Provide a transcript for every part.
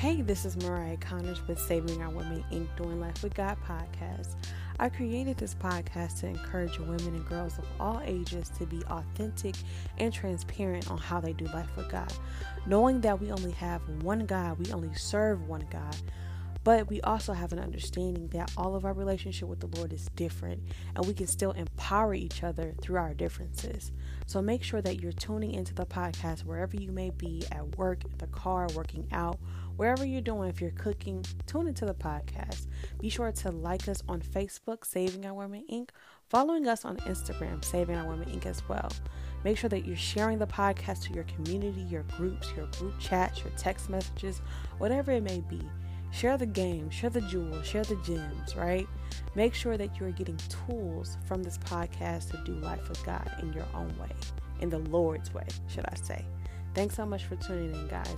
Hey, this is Mariah Connors with Saving Our Women Inc. Doing Life with God podcast. I created this podcast to encourage women and girls of all ages to be authentic and transparent on how they do life with God. Knowing that we only have one God, we only serve one God, but we also have an understanding that all of our relationship with the Lord is different and we can still empower each other through our differences. So make sure that you're tuning into the podcast wherever you may be at work, in the car, working out, wherever you're doing. If you're cooking, tune into the podcast. Be sure to like us on Facebook, Saving Our Women Inc., following us on Instagram, Saving Our Women Inc. as well. Make sure that you're sharing the podcast to your community, your groups, your group chats, your text messages, whatever it may be. Share the game, share the jewels, share the gems, right? Make sure that you are getting tools from this podcast to do life with God in your own way, in the Lord's way, should I say. Thanks so much for tuning in, guys.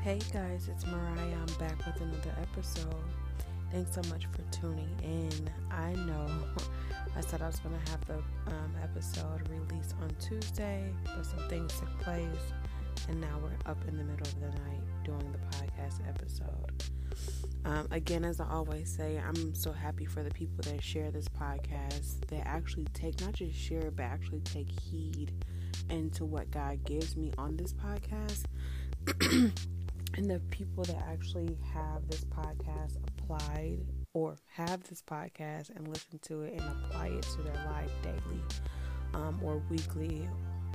Hey guys, it's Mariah. I'm back with another episode. Thanks so much for tuning in. I know I said I was going to have the um, episode released on Tuesday, but some things took place, and now we're up in the middle of the night doing the podcast episode. Um, again, as I always say, I'm so happy for the people that share this podcast, that actually take, not just share, but actually take heed into what God gives me on this podcast. and the people that actually have this podcast applied or have this podcast and listen to it and apply it to their life daily um, or weekly,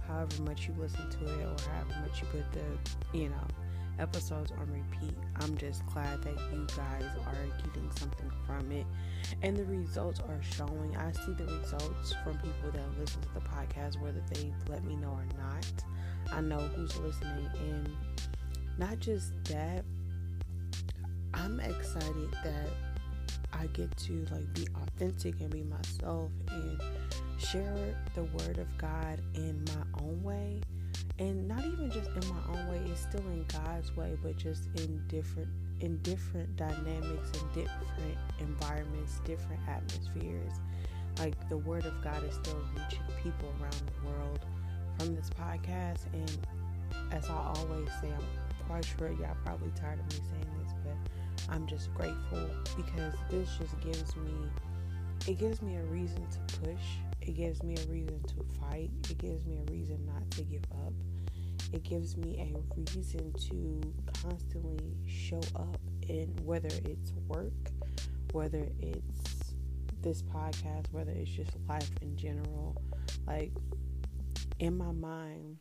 however much you listen to it or however much you put the, you know, episodes on repeat. I'm just glad that you guys are getting something from it. And the results are showing. I see the results from people that listen to the podcast, whether they let me know or not. I know who's listening. And not just that, I'm excited that I get to like be authentic and be myself and share the word of God in my own way. And not even just in my own way it's still in god's way but just in different in different dynamics and different environments different atmospheres. Like the word of god is still reaching people around the world from this podcast. And as i always say i'm quite sure y'all probably tired of me saying this but i'm just grateful because this just gives me it gives me a reason to push it gives me a reason to fight. It gives me a reason not to give up. It gives me a reason to constantly show up in whether it's work, whether it's this podcast, whether it's just life in general. Like in my mind,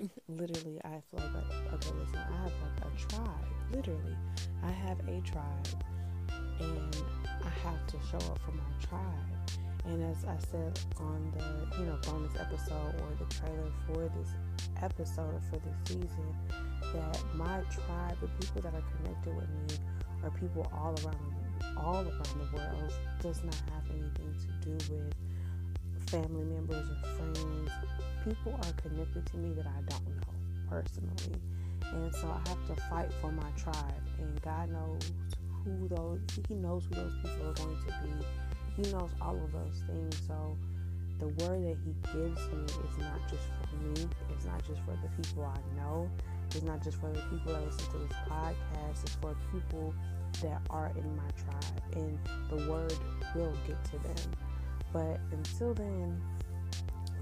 literally, I feel like, okay, listen, I have like a tribe. Literally, I have a tribe, and I have to show up for my tribe. And as I said on the you know bonus episode or the trailer for this episode or for this season, that my tribe, the people that are connected with me, are people all around all around the world. Does not have anything to do with family members or friends. People are connected to me that I don't know personally, and so I have to fight for my tribe. And God knows who those He knows who those people are going to be he knows all of those things. So the word that He gives me is not just for me, it's not just for the people I know, it's not just for the people that listen to this podcast, it's for people that are in my tribe. And the word will get to them. But until then,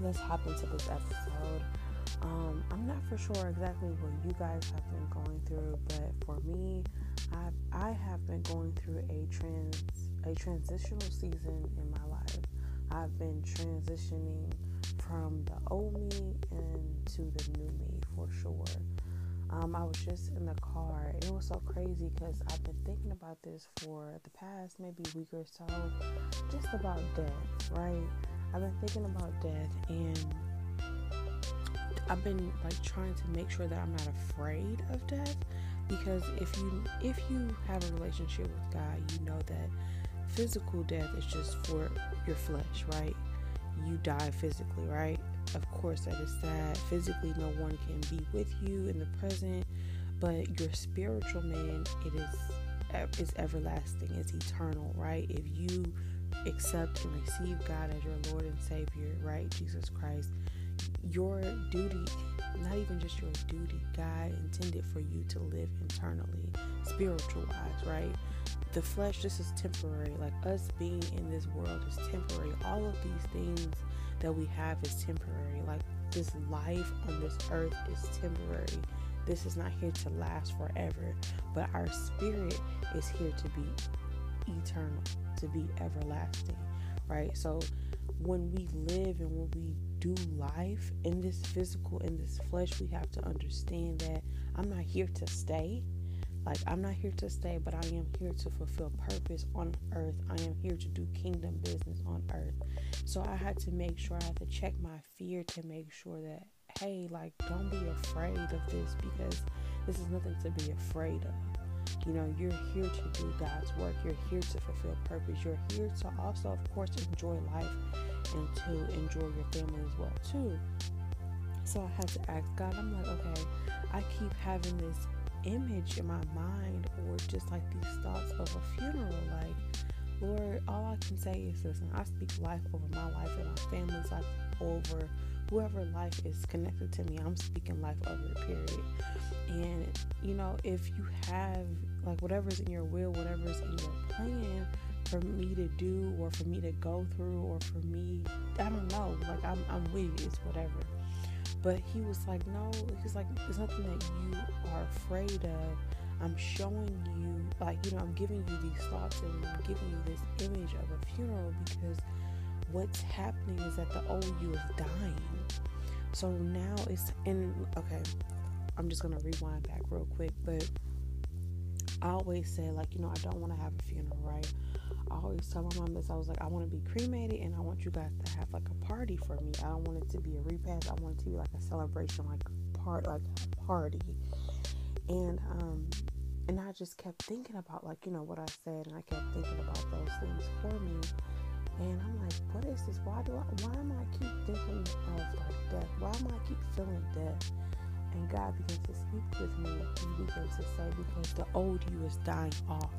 let's hop into this episode. Um, I'm not for sure exactly what you guys have been going through, but for me, I've, I have been going through a trans a transitional season in my life. I've been transitioning from the old me into the new me for sure. Um, I was just in the car. It was so crazy because I've been thinking about this for the past maybe week or so, just about death, right? I've been thinking about death and I've been like trying to make sure that I'm not afraid of death because if you if you have a relationship with God, you know that physical death is just for your flesh, right? You die physically, right? Of course, that is sad. Physically, no one can be with you in the present, but your spiritual man, it is is everlasting, it's eternal, right? If you accept and receive God as your Lord and Savior, right? Jesus Christ, your duty, not even just your duty, God intended for you to live internally, spiritual wise, right? The flesh, this is temporary. Like us being in this world is temporary. All of these things that we have is temporary. Like this life on this earth is temporary. This is not here to last forever, but our spirit is here to be eternal, to be everlasting, right? So when we live and when we do life in this physical, in this flesh, we have to understand that I'm not here to stay. Like, I'm not here to stay, but I am here to fulfill purpose on earth. I am here to do kingdom business on earth. So I had to make sure, I had to check my fear to make sure that, hey, like, don't be afraid of this because this is nothing to be afraid of. You know, you're here to do God's work. You're here to fulfill purpose. You're here to also, of course, enjoy life and to enjoy your family as well, too. So I had to ask God, I'm like, okay, I keep having this image in my mind or just like these thoughts of a funeral. Like, Lord, all I can say is listen, I speak life over my life and my family's life over whoever life is connected to me. I'm speaking life over, period. And, you know, if you have like whatever's in your will, whatever's in your plan for me to do or for me to go through or for me, I don't know, like I'm, I'm with you, it's whatever. But he was like, no, he's like, it's nothing that you are afraid of. I'm showing you, like, you know, I'm giving you these thoughts and I'm giving you this image of a funeral because what's happening is that the old you is dying. So now it's in, okay, I'm just gonna rewind back real quick, but I always say, like, you know, I don't want to have a funeral, right? I always tell my mom this. I was like, I want to be cremated, and I want you guys to have like a party for me. I don't want it to be a repast. I want it to be like a celebration, like part, like a party. And um, and I just kept thinking about like you know what I said, and I kept thinking about those things for me. And I'm like, what is this? Why do I? Why am I keep thinking of like death? Why am I keep feeling death? And God begins to speak with me. He begins to say, because the old you is dying off.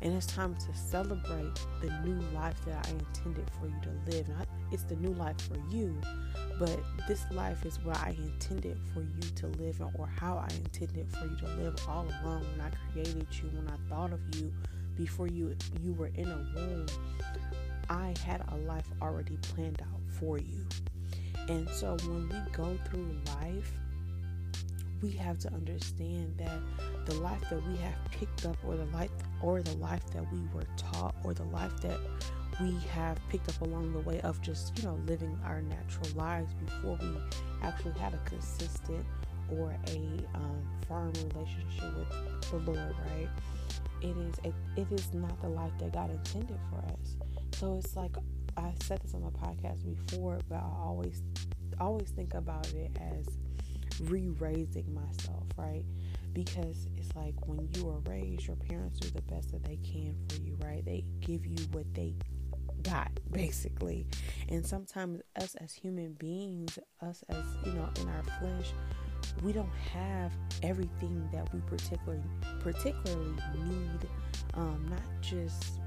And it's time to celebrate the new life that I intended for you to live. Not it's the new life for you, but this life is what I intended for you to live or how I intended for you to live all along when I created you, when I thought of you before you you were in a womb. I had a life already planned out for you. And so when we go through life, we have to understand that the life that we have picked up or the life or the life that we were taught or the life that we have picked up along the way of just you know living our natural lives before we actually had a consistent or a um, firm relationship with the Lord, right? It is a, it is not the life that God intended for us. So it's like I said this on my podcast before, but I always always think about it as re-raising myself, right? Because it's like when you are raised, your parents do the best that they can for you, right? They give you what they got basically and sometimes us as human beings us as you know in our flesh we don't have everything that we particularly particularly need um, not just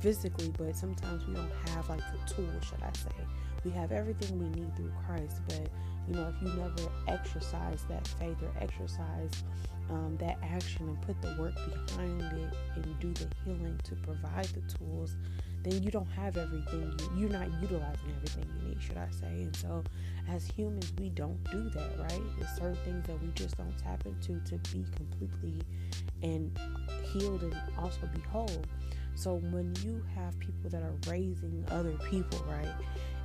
physically but sometimes we don't have like the tools should i say we have everything we need through christ but you know, if you never exercise that faith or exercise um, that action and put the work behind it and do the healing to provide the tools, then you don't have everything. You, you're not utilizing everything you need, should I say. And so, as humans, we don't do that, right? There's certain things that we just don't tap into to be completely and healed and also be whole. So, when you have people that are raising other people, right?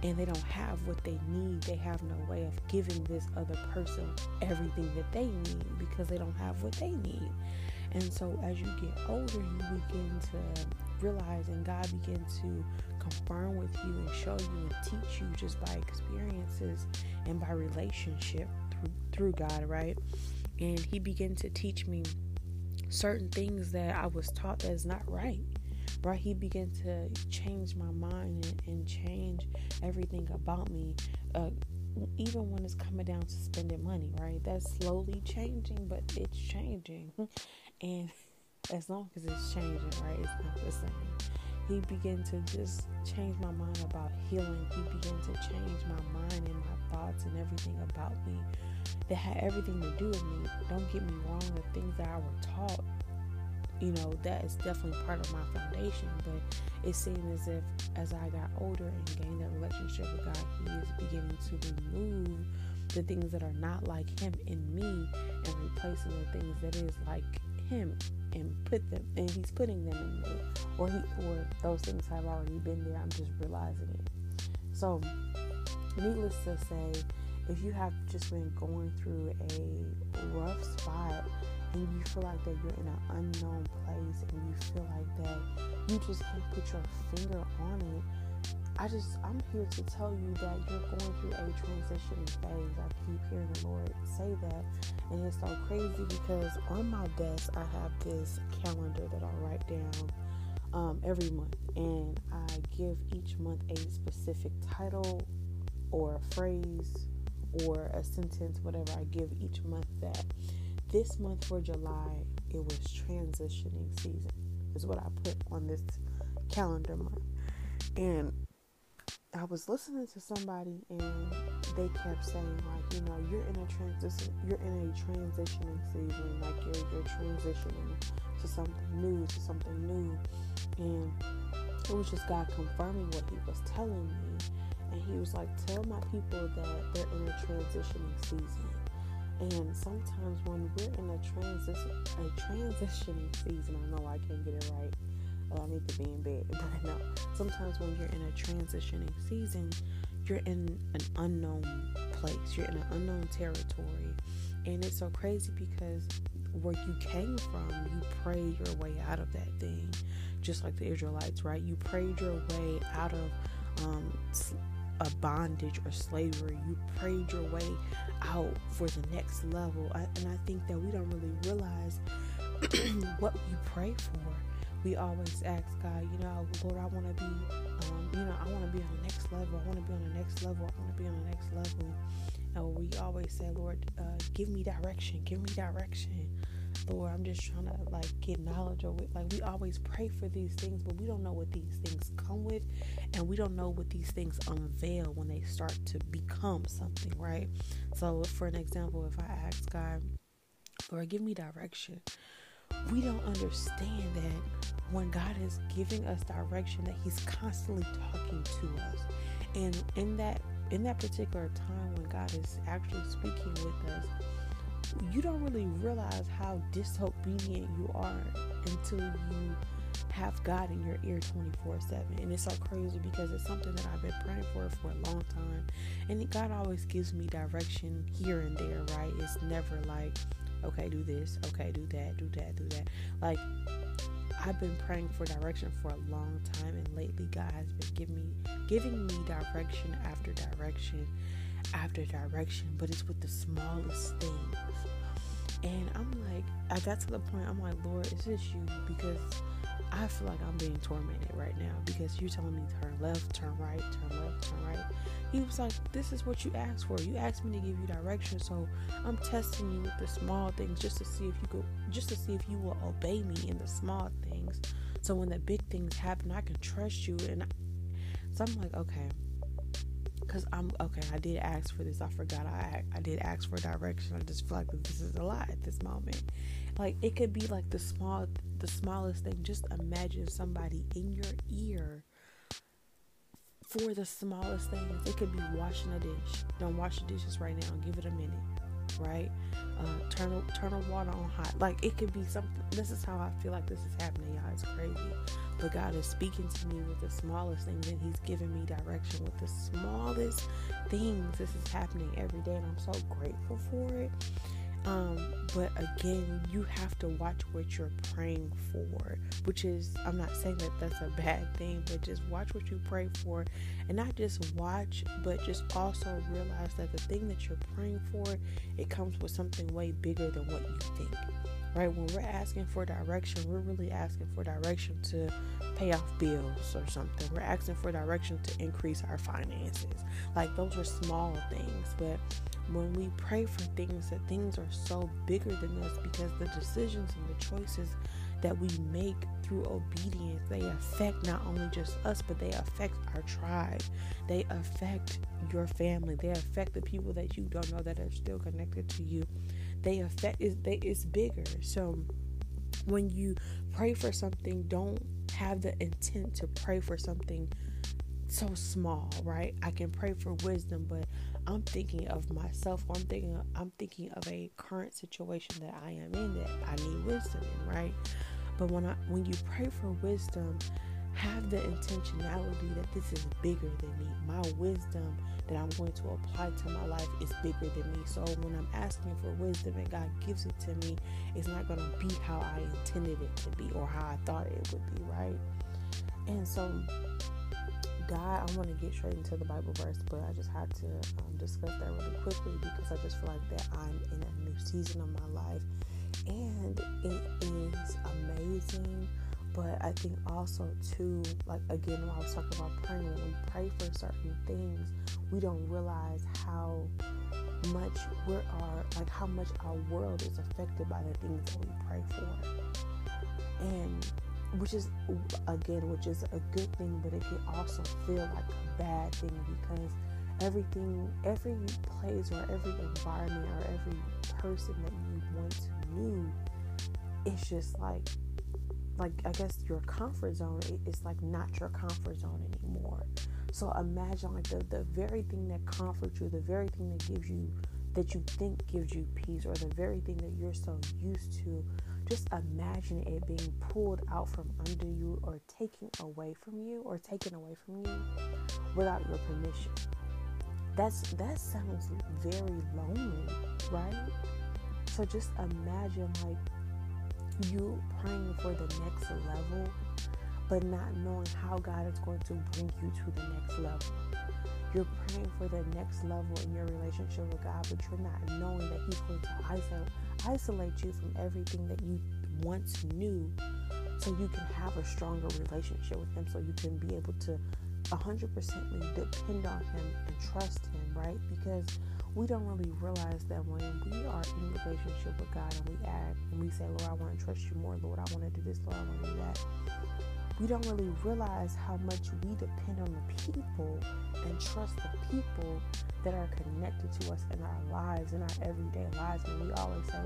And they don't have what they need. They have no way of giving this other person everything that they need because they don't have what they need. And so as you get older, you begin to realize and God begins to confirm with you and show you and teach you just by experiences and by relationship through, through God, right? And he began to teach me certain things that I was taught that is not right right he began to change my mind and, and change everything about me uh, even when it's coming down to spending money right that's slowly changing but it's changing and as long as it's changing right it's not the same He began to just change my mind about healing. He began to change my mind and my thoughts and everything about me that had everything to do with me. Don't get me wrong, the things that I were taught, you know, that is definitely part of my foundation. But it seemed as if as I got older and gained that relationship with God, He is beginning to remove the things that are not like Him in me and replacing the things that is like Him and put them and He's putting them in me, or He or those things have already been there. I'm just realizing it. So, needless to say if you have just been going through a rough spot and you feel like that you're in an unknown place and you feel like that you just can't put your finger on it, I just I'm here to tell you that you're going through a transitioning phase. I keep hearing the Lord say that, and it's so crazy because on my desk I have this calendar that I write down um, every month, and I give each month a specific title or a phrase or a sentence, whatever I give each month that this month for July, it was transitioning season, is what I put on this calendar month. And I was listening to somebody and they kept saying like, you know, you're in a transition you're in a transitioning season, like you're you're transitioning to something new, to something new. And it was just God confirming what he was telling me and he was like, Tell my people that they're in a transitioning season. And sometimes when we're in a transition a transitioning season, I know I can't get it right. Oh, I need to be in bed, but know sometimes when you're in a transitioning season, you're in an unknown place. You're in an unknown territory, and it's so crazy because where you came from, you prayed your way out of that thing, just like the Israelites, right? You prayed your way out of um, a bondage or slavery. You prayed your way out for the next level. I, and I think that we don't really realize what we pray for. We always ask God, you know, Lord, I want to be, um, you know, I want to be on the next level. I want to be on the next level. I want to be on the next level. And we always say, Lord, uh, give me direction. Give me direction. Lord, I'm just trying to like get knowledge it. Like we always pray for these things, but we don't know what these things come with, and we don't know what these things unveil when they start to become something, right? So, for an example, if I ask God, Lord, give me direction, we don't understand that when God is giving us direction, that He's constantly talking to us, and in that in that particular time when God is actually speaking with us you don't really realize how disobedient you are until you have God in your ear 24 7. And it's so crazy because it's something that I've been praying for for a long time. And God always gives me direction here and there, right? It's never like, okay, do this, okay, do that, do that, do that. Like, I've been praying for direction for a long time, and lately God has been giving me giving me direction after direction after direction, but it's with the smallest things. And I'm like, I got to the point, I'm like, Lord, is this you? Because I feel like I'm being tormented right now because you're telling me turn left, turn right, turn left, turn right. He was like, This is what you asked for. You asked me to give you direction, so I'm testing you with the small things just to see if you go just to see if you will obey me in the small things. So when the big things happen, I can trust you. And I, so I'm like, okay, because I'm okay. I did ask for this. I forgot. I I did ask for direction. I just feel like this is a lot at this moment. Like it could be like the small, the smallest thing. Just imagine somebody in your ear for the smallest things. It could be washing a dish. Don't wash the dishes right now. Give it a minute. Right? Uh, turn turn the water on hot. Like it could be something. This is how I feel like this is happening, y'all. It's crazy. But God is speaking to me with the smallest things, and He's giving me direction with the smallest things. This is happening every day, and I'm so grateful for it. Um, but again, you have to watch what you're praying for, which is, I'm not saying that that's a bad thing, but just watch what you pray for and not just watch, but just also realize that the thing that you're praying for, it comes with something way bigger than what you think right? When we're asking for direction, we're really asking for direction to pay off bills or something. We're asking for direction to increase our finances. Like those are small things, but when we pray for things that things are so bigger than us because the decisions and the choices that we make through obedience, they affect not only just us, but they affect our tribe. They affect your family. They affect the people that you don't know that are still connected to you. They affect it's bigger. So when you pray for something, don't have the intent to pray for something so small, right? I can pray for wisdom, but I'm thinking of myself. I'm thinking I'm thinking of a current situation that I am in that I need wisdom in, right? But when I when you pray for wisdom, have the intentionality that this is bigger than me. My wisdom that I'm going to apply to my life is bigger than me. So when I'm asking for wisdom and God gives it to me, it's not going to be how I intended it to be or how I thought it would be, right? And so God, I want to get straight into the Bible verse, but I just had to um, discuss that really quickly because I just feel like that I'm in a new season of my life and it is amazing. But I think also too, like again, when I was talking about praying, when we pray for certain things, we don't realize how much we are like how much our world is affected by the things that we pray for. And which is again, which is a good thing, but it can also feel like a bad thing because everything, every place or every environment or every person that you once knew, it's just like, like I guess your comfort zone is like not your comfort zone anymore. So imagine like the, the very thing that comforts you, the very thing that gives you that you think gives you peace, or the very thing that you're so used to just imagine it being pulled out from under you or taken away from you or taken away from you without your permission. That's that sounds very lonely, right? So just imagine like you praying for the next level, but not knowing how God is going to bring you to the next level. You're praying for the next level in your relationship with God, but you're not knowing that He's going to isolate isolate you from everything that you once knew so you can have a stronger relationship with him so you can be able to 100% depend on him and trust him right? Because we don't really realize that when we are in relationship with God and we act and we say Lord I want to trust you more. Lord I want to do this. Lord I want to do that. We don't really realize how much we depend on the people and trust the people that are connected to us in our lives, in our everyday lives. And we always say,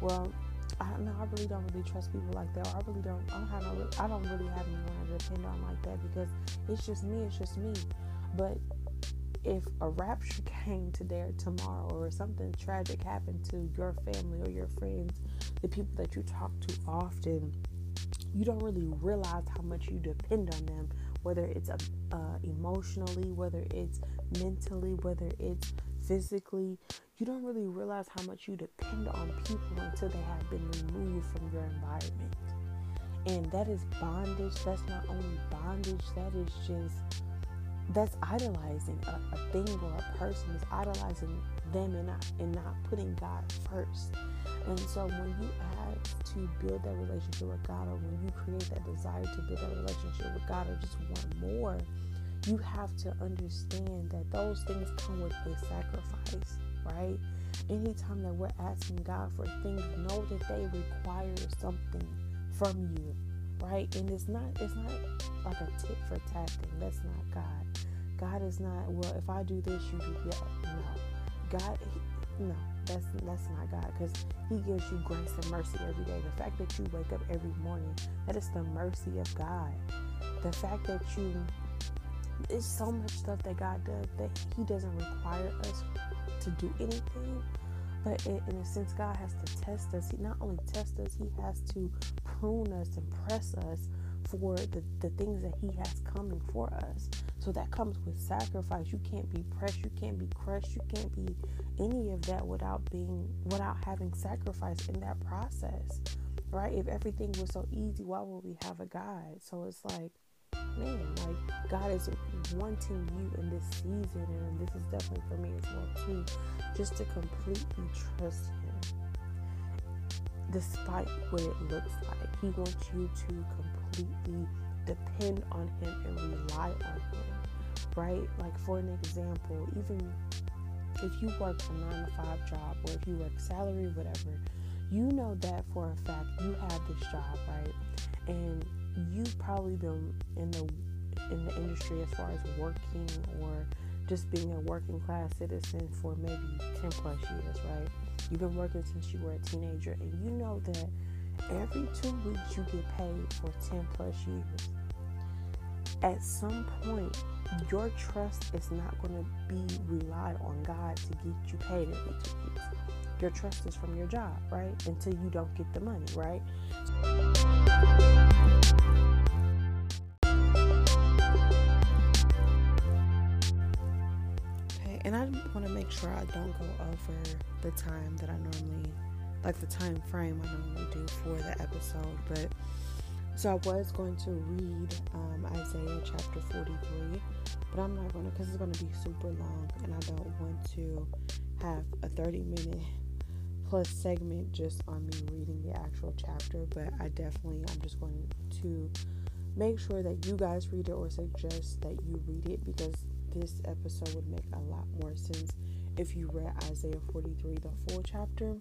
well, I don't know, I really don't really trust people like that. Or I really don't, I don't have no, I don't really have anyone to depend on like that because it's just me, it's just me. But if a rapture came today or tomorrow or something tragic happened to your family or your friends, the people that you talk to often, you don't really realize how much you depend on them, whether it's uh, emotionally, whether it's mentally, whether it's physically. You don't really realize how much you depend on people until they have been removed from your environment. And that is bondage. That's not only bondage, that is just that's idolizing a, a, thing or a person is idolizing them and not and not putting God first. And so when you ask to build that relationship with God or when you create that desire to build that relationship with God or just want more, you have to understand that those things come with a sacrifice, right? Anytime that we're asking God for things, know that they require something from you right? And it's not it's not like a tit for tat thing. That's not God. God is not well. If I do this, you do that. No, God, no, that's that's not God because He gives you grace and mercy every day. The fact that you wake up every morning, that is the mercy of God. The fact that you it's so much stuff that God does that He doesn't require us to do anything. But in, in a sense, God has to test us. He not only tests us, He has to prune us and press us for the, the things that He has coming for us. So that comes with sacrifice. You can't be pressed, you can't be crushed, you can't be any of that without being without having sacrifice in that process. Right? If everything was so easy, why would we have a God? So it's like man, like God is wanting you in this season, and this is definitely for me as well too, just to completely trust Him, despite what it looks like. He wants you to completely depend on Him and rely on Him, right? Like for an example, even if you work a nine to five job or if you work salary, whatever, you know that for a fact you have this job, right? And you've probably been in the in the industry as far as working or just being a working class citizen for maybe 10 plus years, right? You've been working since you were a teenager, and you know that every two weeks you get paid for 10 plus years. At some point, your trust is not going to be relied on God to get you paid every two weeks. Your trust is from your job, right? Until you don't get the money, right? Okay, and I want to make sure I don't go over the time that I normally, like the time frame I normally do for the episode, but so I was going to read um, Isaiah chapter 43, but I'm not going to because it's going to be super long and I don't want to have a 30 minute plus segment just on me reading the actual chapter. But I definitely, I'm just going to make sure that you guys read it or suggest that you read it because this episode would make a lot more sense if you read Isaiah 43, the full chapter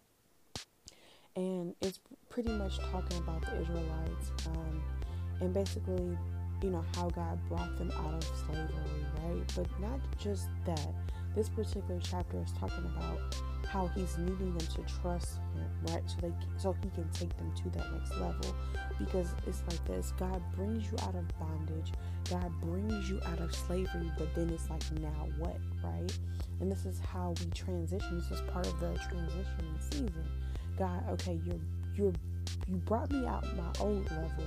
and it's pretty much talking about the Israelites um, and basically, you know, how God brought them out of slavery, right? But not just that. This particular chapter is talking about how He's needing them to trust Him, right? So they so He can take them to that next level. Because it's like this: God brings you out of bondage, God brings you out of slavery, but then it's like, now what, right? And this is how we transition. This is part of the transition season God, okay, you're you're you brought me out my old level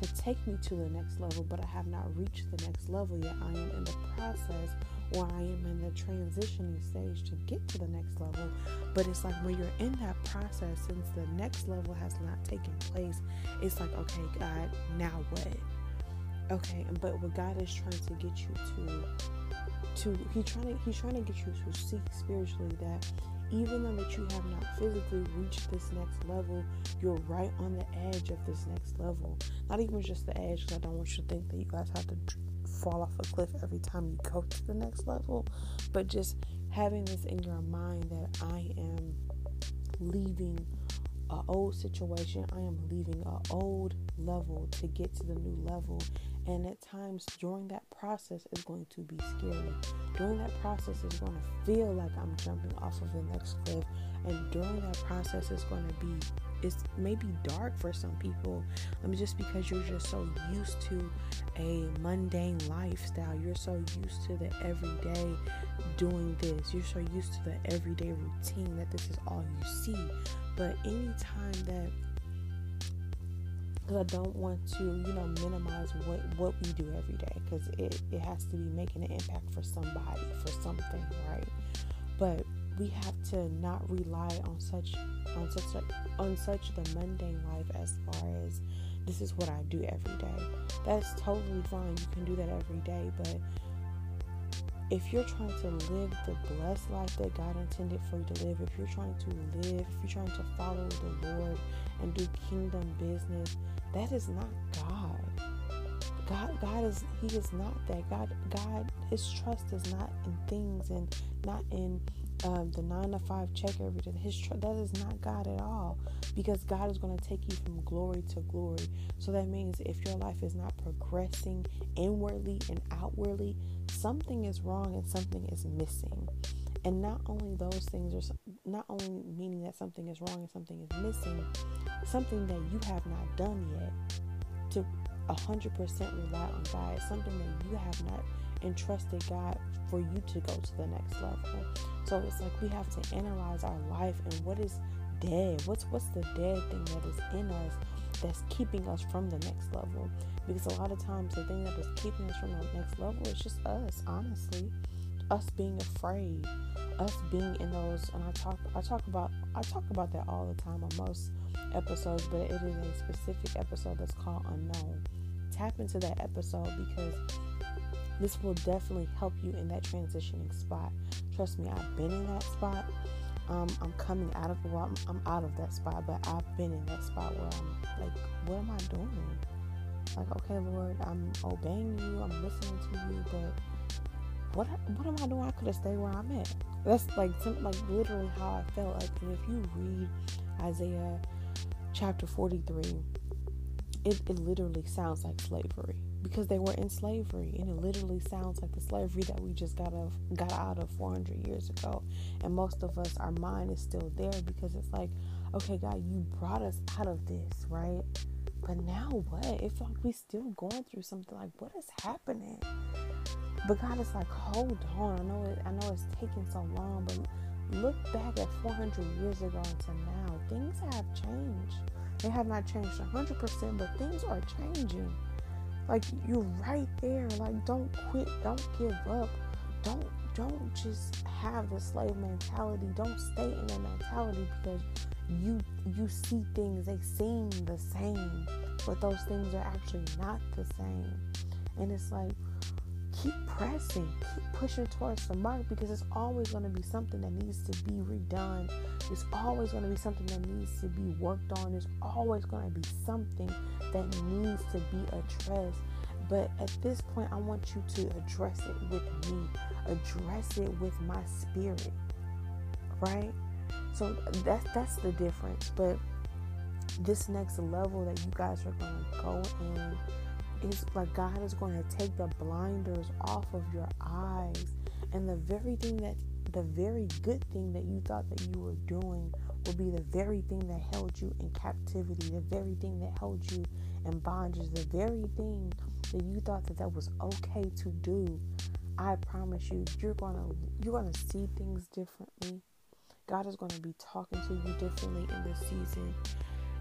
to take me to the next level, but I have not reached the next level yet. I am in the process or I am in the transitioning stage to get to the next level. But it's like when you're in that process, since the next level has not taken place, it's like, okay, God, now what? Okay, but what God is trying to get you to to he trying to he's trying to get you to see spiritually that even though that you have not physically reached this next level, you're right on the edge of this next level. Not even just the edge, because I don't want you to think that you guys have to fall off a cliff every time you go to the next level, but just having this in your mind that I am leaving an old situation, I am leaving an old level to get to the new level, and at times during that process is going to be scary. During that process is going to feel like I'm jumping off of the next cliff. And during that process is going to be it's maybe dark for some people. I mean just because you're just so used to a mundane lifestyle. You're so used to the everyday doing this. You're so used to the everyday routine that this is all you see. But anytime that because I don't want to, you know, minimize what what we do every day because it it has to be making an impact for somebody for something, right? But we have to not rely on such on such on such the mundane life as far as this is what I do every day. That's totally fine. You can do that every day, but if you're trying to live the blessed life that God intended for you to live, if you're trying to live, if you're trying to follow the Lord and do kingdom business, that is not God. God, God is He is not that. God, God, His trust is not in things and not in um, the nine to five check every day. His tr- that is not God at all, because God is going to take you from glory to glory. So that means if your life is not progressing inwardly and outwardly, something is wrong and something is missing. And not only those things are not only meaning that something is wrong and something is missing, something that you have not done yet to 100% rely on God, something that you have not entrusted God for you to go to the next level. So it's like we have to analyze our life and what is dead. What's what's the dead thing that is in us that's keeping us from the next level? Because a lot of times the thing that is keeping us from the next level is just us, honestly us being afraid, us being in those and I talk I talk about I talk about that all the time on most episodes, but it is a specific episode that's called Unknown. Tap into that episode because this will definitely help you in that transitioning spot. Trust me, I've been in that spot. Um, I'm coming out of well, I'm, I'm out of that spot, but I've been in that spot where I'm like, what am I doing? Like, okay, Lord, I'm obeying you, I'm listening to you, but what what am I doing? I could have stayed where I'm at. That's like some, like literally how I felt. Like, if you read Isaiah chapter 43, it, it literally sounds like slavery because they were in slavery and it literally sounds like the slavery that we just got of got out of 400 years ago and most of us our mind is still there because it's like okay god you brought us out of this right but now what it's like we still going through something like what is happening but god is like hold on i know it i know it's taking so long but look back at 400 years ago to now things have changed they have not changed 100% but things are changing like you're right there. Like don't quit. Don't give up. Don't don't just have the slave mentality. Don't stay in that mentality because you you see things they seem the same, but those things are actually not the same. And it's like keep pressing, keep pushing towards the mark because it's always going to be something that needs to be redone. It's always going to be something that needs to be worked on. There's always going to be something that needs to be addressed. But at this point, I want you to address it with me, address it with my spirit, right? So that's that's the difference. But this next level that you guys are going to go in it's like God is going to take the blinders off of your eyes, and the very thing that the very good thing that you thought that you were doing will be the very thing that held you in captivity, the very thing that held you in bondage, the very thing that you thought that that was okay to do. I promise you, you're gonna you're gonna see things differently. God is going to be talking to you differently in this season.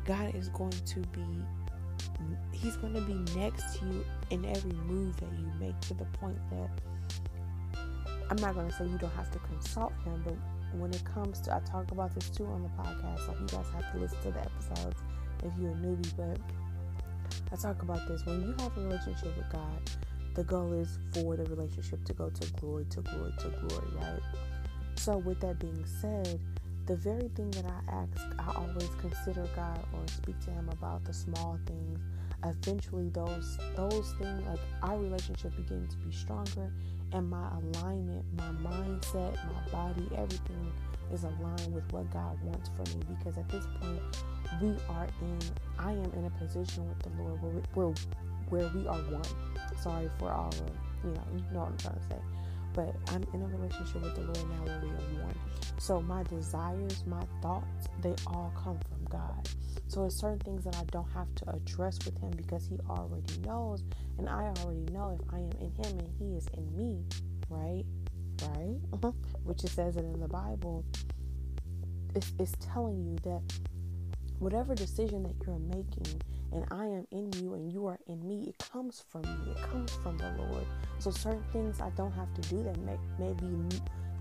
God is going to be he's going to be next to you in every move that you make to the point that I'm not going to say you don't have to consult him, but when it comes to, I talk about this too on the podcast, like you guys have to listen to the episodes if you're a newbie, but I talk about this. When you have a relationship with God, the goal is for the relationship to go to glory, to glory, to glory, right? So, with that being said, the very thing that I ask, I always consider God or speak to Him about the small things. Eventually, those those things, like our relationship, begin to be stronger, and my alignment, my mindset, my body, everything is aligned with what God wants for me. Because at this point, we are in. I am in a position with the Lord where we, where where we are one. Sorry for all of you know. You know what I'm trying to say but I'm in a relationship with the Lord now where we are one. So my desires, my thoughts, they all come from God. So it's certain things that I don't have to address with Him because He already knows, and I already know if I am in Him and He is in me, right? Right? Which it says it in the Bible. It's, it's telling you that whatever decision that you're making and I am in you and you are in me, it comes from me. It comes from the Lord. So certain things I don't have to do that may, maybe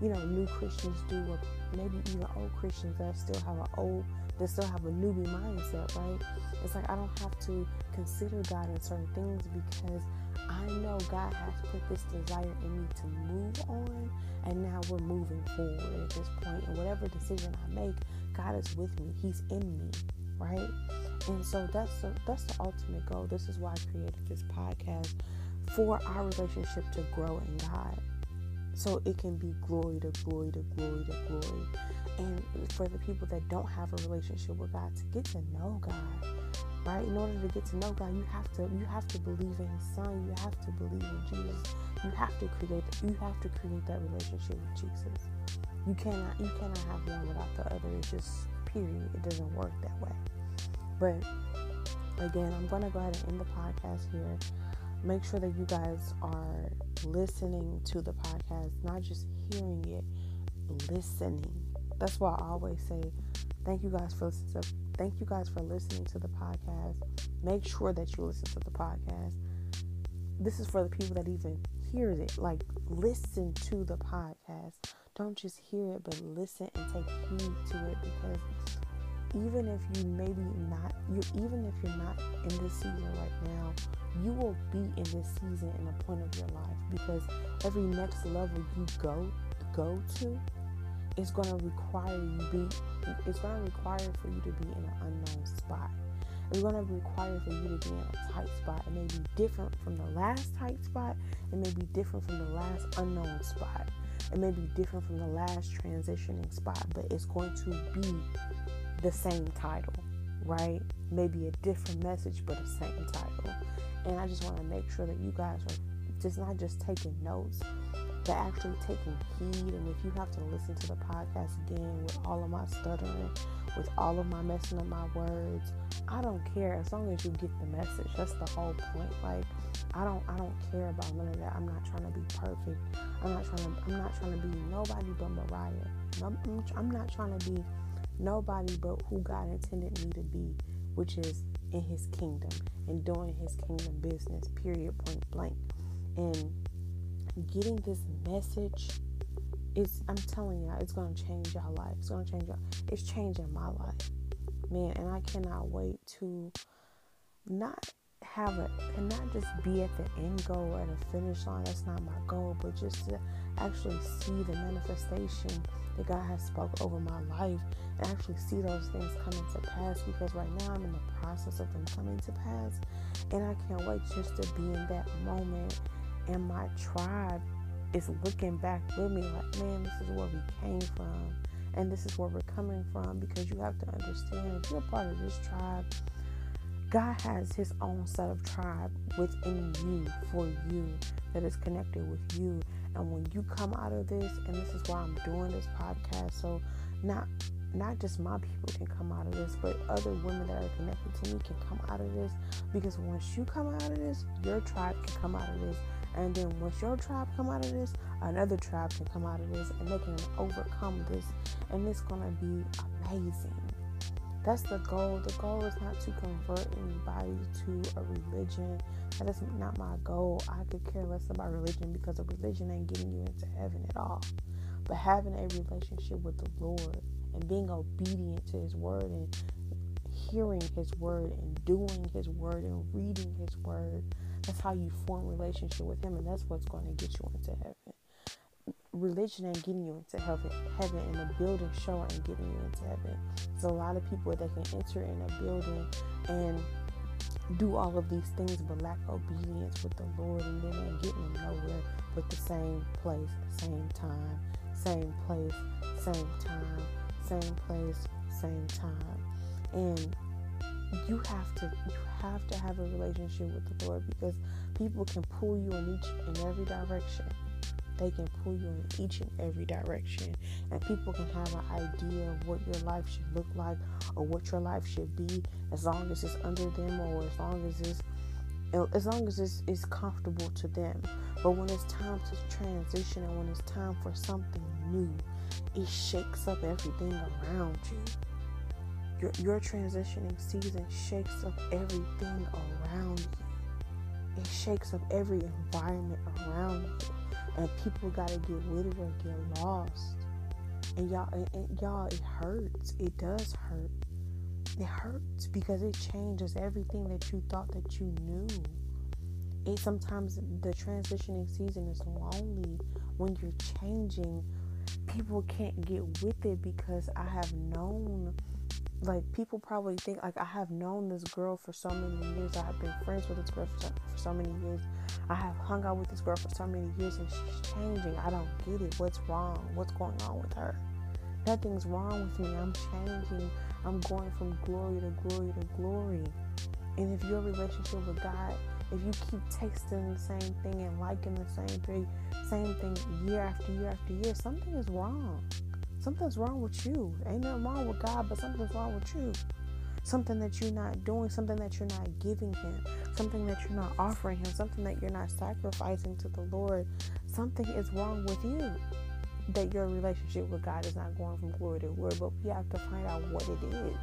you know new Christians do, or maybe even old Christians that still have an old, that still have a newbie mindset, right? It's like I don't have to consider God in certain things because I know God has put this desire in me to move on, and now we're moving forward at this point. And whatever decision I make, God is with me. He's in me, right? And so that's the, that's the ultimate goal. This is why I created this podcast for our relationship to grow in God. So it can be glory to glory to glory to glory. And for the people that don't have a relationship with God to get to know God, right? In order to get to know God, you have to you have to believe in His Son. You have to believe in Jesus. You have to create you have to create that relationship with Jesus. You cannot you cannot have one without the other. It's just period. It doesn't work that way. But again, I'm going to go ahead and end the podcast here. Make sure that you guys are listening to the podcast, not just hearing it, listening. That's why I always say thank you guys for listening to thank you guys for listening to the podcast. Make sure that you listen to the podcast. This is for the people that even hears it. Like listen to the podcast. Don't just hear it, but listen and take heed to it because even if you maybe not you even if you're not in this season right now you will be in this season in a point of your life because every next level you go go to is going to require you be it's going to require for you to be in an unknown spot it's going to require for you to be in a tight spot it may be different from the last tight spot it may be different from the last unknown spot it may be different from the last transitioning spot but it's going to be the same title, right? Maybe a different message, but the same title. And I just want to make sure that you guys are just not just taking notes, but actually taking heed. And if you have to listen to the podcast again with all of my stuttering, with all of my messing up my words, I don't care as long as you get the message. That's the whole point. Like I don't I don't care about none of that. I'm not trying to be perfect. I'm not trying to I'm not trying to be nobody but Mariah. I'm, I'm not trying to be nobody but who God intended me to be, which is in his kingdom and doing his kingdom business, period, point blank. And getting this message is, I'm telling y'all, it's to change y'all life. It's to change y'all. It's changing my life. Man, and I cannot wait to not have a, cannot just be at the end goal or the finish line. That's not my goal, but just to actually see the manifestation that God has spoke over my life and actually see those things coming to pass because right now I'm in the process of them coming to pass and I can't wait just to be in that moment and my tribe is looking back with me like man this is where we came from and this is where we're coming from because you have to understand if you're part of this tribe God has his own set of tribe within you for you that is connected with you and when you come out of this, and this is why I'm doing this podcast, so not not just my people can come out of this, but other women that are connected to me can come out of this. Because once you come out of this, your tribe can come out of this. And then once your tribe come out of this, another tribe can come out of this and they can overcome this. And it's gonna be amazing. That's the goal. The goal is not to convert anybody to a religion. That is not my goal. I could care less about religion because a religion ain't getting you into heaven at all. But having a relationship with the Lord and being obedient to His word and hearing His word and doing His word and reading His word, that's how you form relationship with Him, and that's what's going to get you into heaven religion ain't getting you into heaven, heaven and the building show ain't getting you into heaven. There's a lot of people that can enter in a building and do all of these things but lack obedience with the Lord and then ain't getting nowhere but the same place, same time, same place, same time, same place, same time. And you have to you have to have a relationship with the Lord because people can pull you in each and every direction. They can pull you in each and every direction. And people can have an idea of what your life should look like or what your life should be as long as it's under them or as long as it's as long as it's, it's comfortable to them. But when it's time to transition and when it's time for something new it shakes up everything around you your, your transitioning season shakes up everything around you it shakes up every environment around you and people gotta get with it or get lost. And y'all, and, and y'all, it hurts. It does hurt. It hurts because it changes everything that you thought that you knew. It sometimes the transitioning season is lonely when you're changing. People can't get with it because I have known like people probably think like I have known this girl for so many years. I have been friends with this girl for so, for so, many years. I have hung out with this girl for so many years and she's changing. I don't get it. What's wrong? What's going on with her? Nothing's wrong with me. I'm changing. I'm going from glory to glory to glory. And if your relationship with God, if you keep tasting the same thing and liking the same thing, same thing year after year after year, something is wrong. Something's wrong with you. Ain't nothing wrong with God, but something's wrong with you. Something that you're not doing, something that you're not giving Him, something that you're not offering Him, something that you're not sacrificing to the Lord. Something is wrong with you. That your relationship with God is not going from glory to glory, but we have to find out what it is,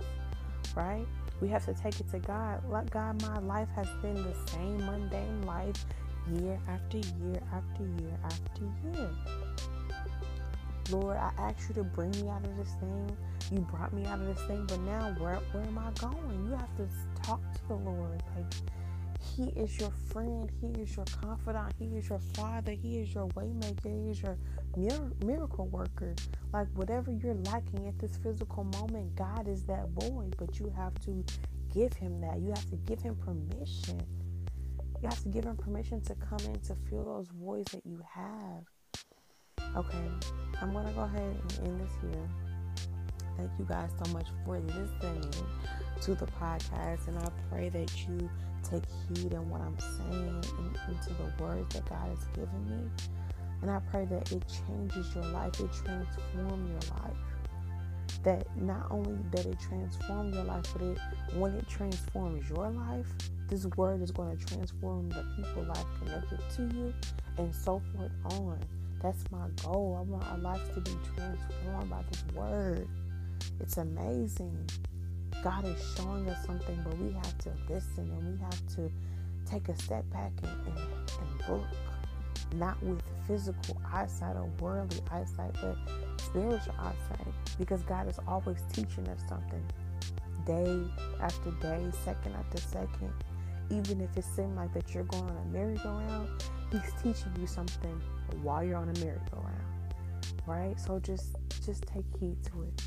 right? We have to take it to God. Like God, my life has been the same mundane life year after year after year after year. Lord, I asked you to bring me out of this thing. You brought me out of this thing, but now where where am I going? You have to talk to the Lord. Like He is your friend. He is your confidant. He is your father. He is your waymaker. He is your miracle worker. Like whatever you're lacking at this physical moment, God is that void. But you have to give Him that. You have to give Him permission. You have to give Him permission to come in to fill those voids that you have. Okay, I'm gonna go ahead and end this here. thank you guys so much for listening to the podcast. And I pray that you take heed in what I'm saying and into the words that God has given me. And I pray that it changes your life, it transforms your life. That not only that it transforms your life, but it when it transforms your life, this word is going to transform the people life connected to you and so forth on. That's my goal. I want our lives to be transformed by this word. It's amazing. God is showing us something, but we have to listen and we have to take a step back and, and, and look, not with physical eyesight or worldly eyesight, but spiritual eyesight, because God is always teaching us something day after day, second after second. Even if it seems like that you're going on a merry-go-round, He's teaching you something while you're on a merry-go-round, right? So just just take heed to it.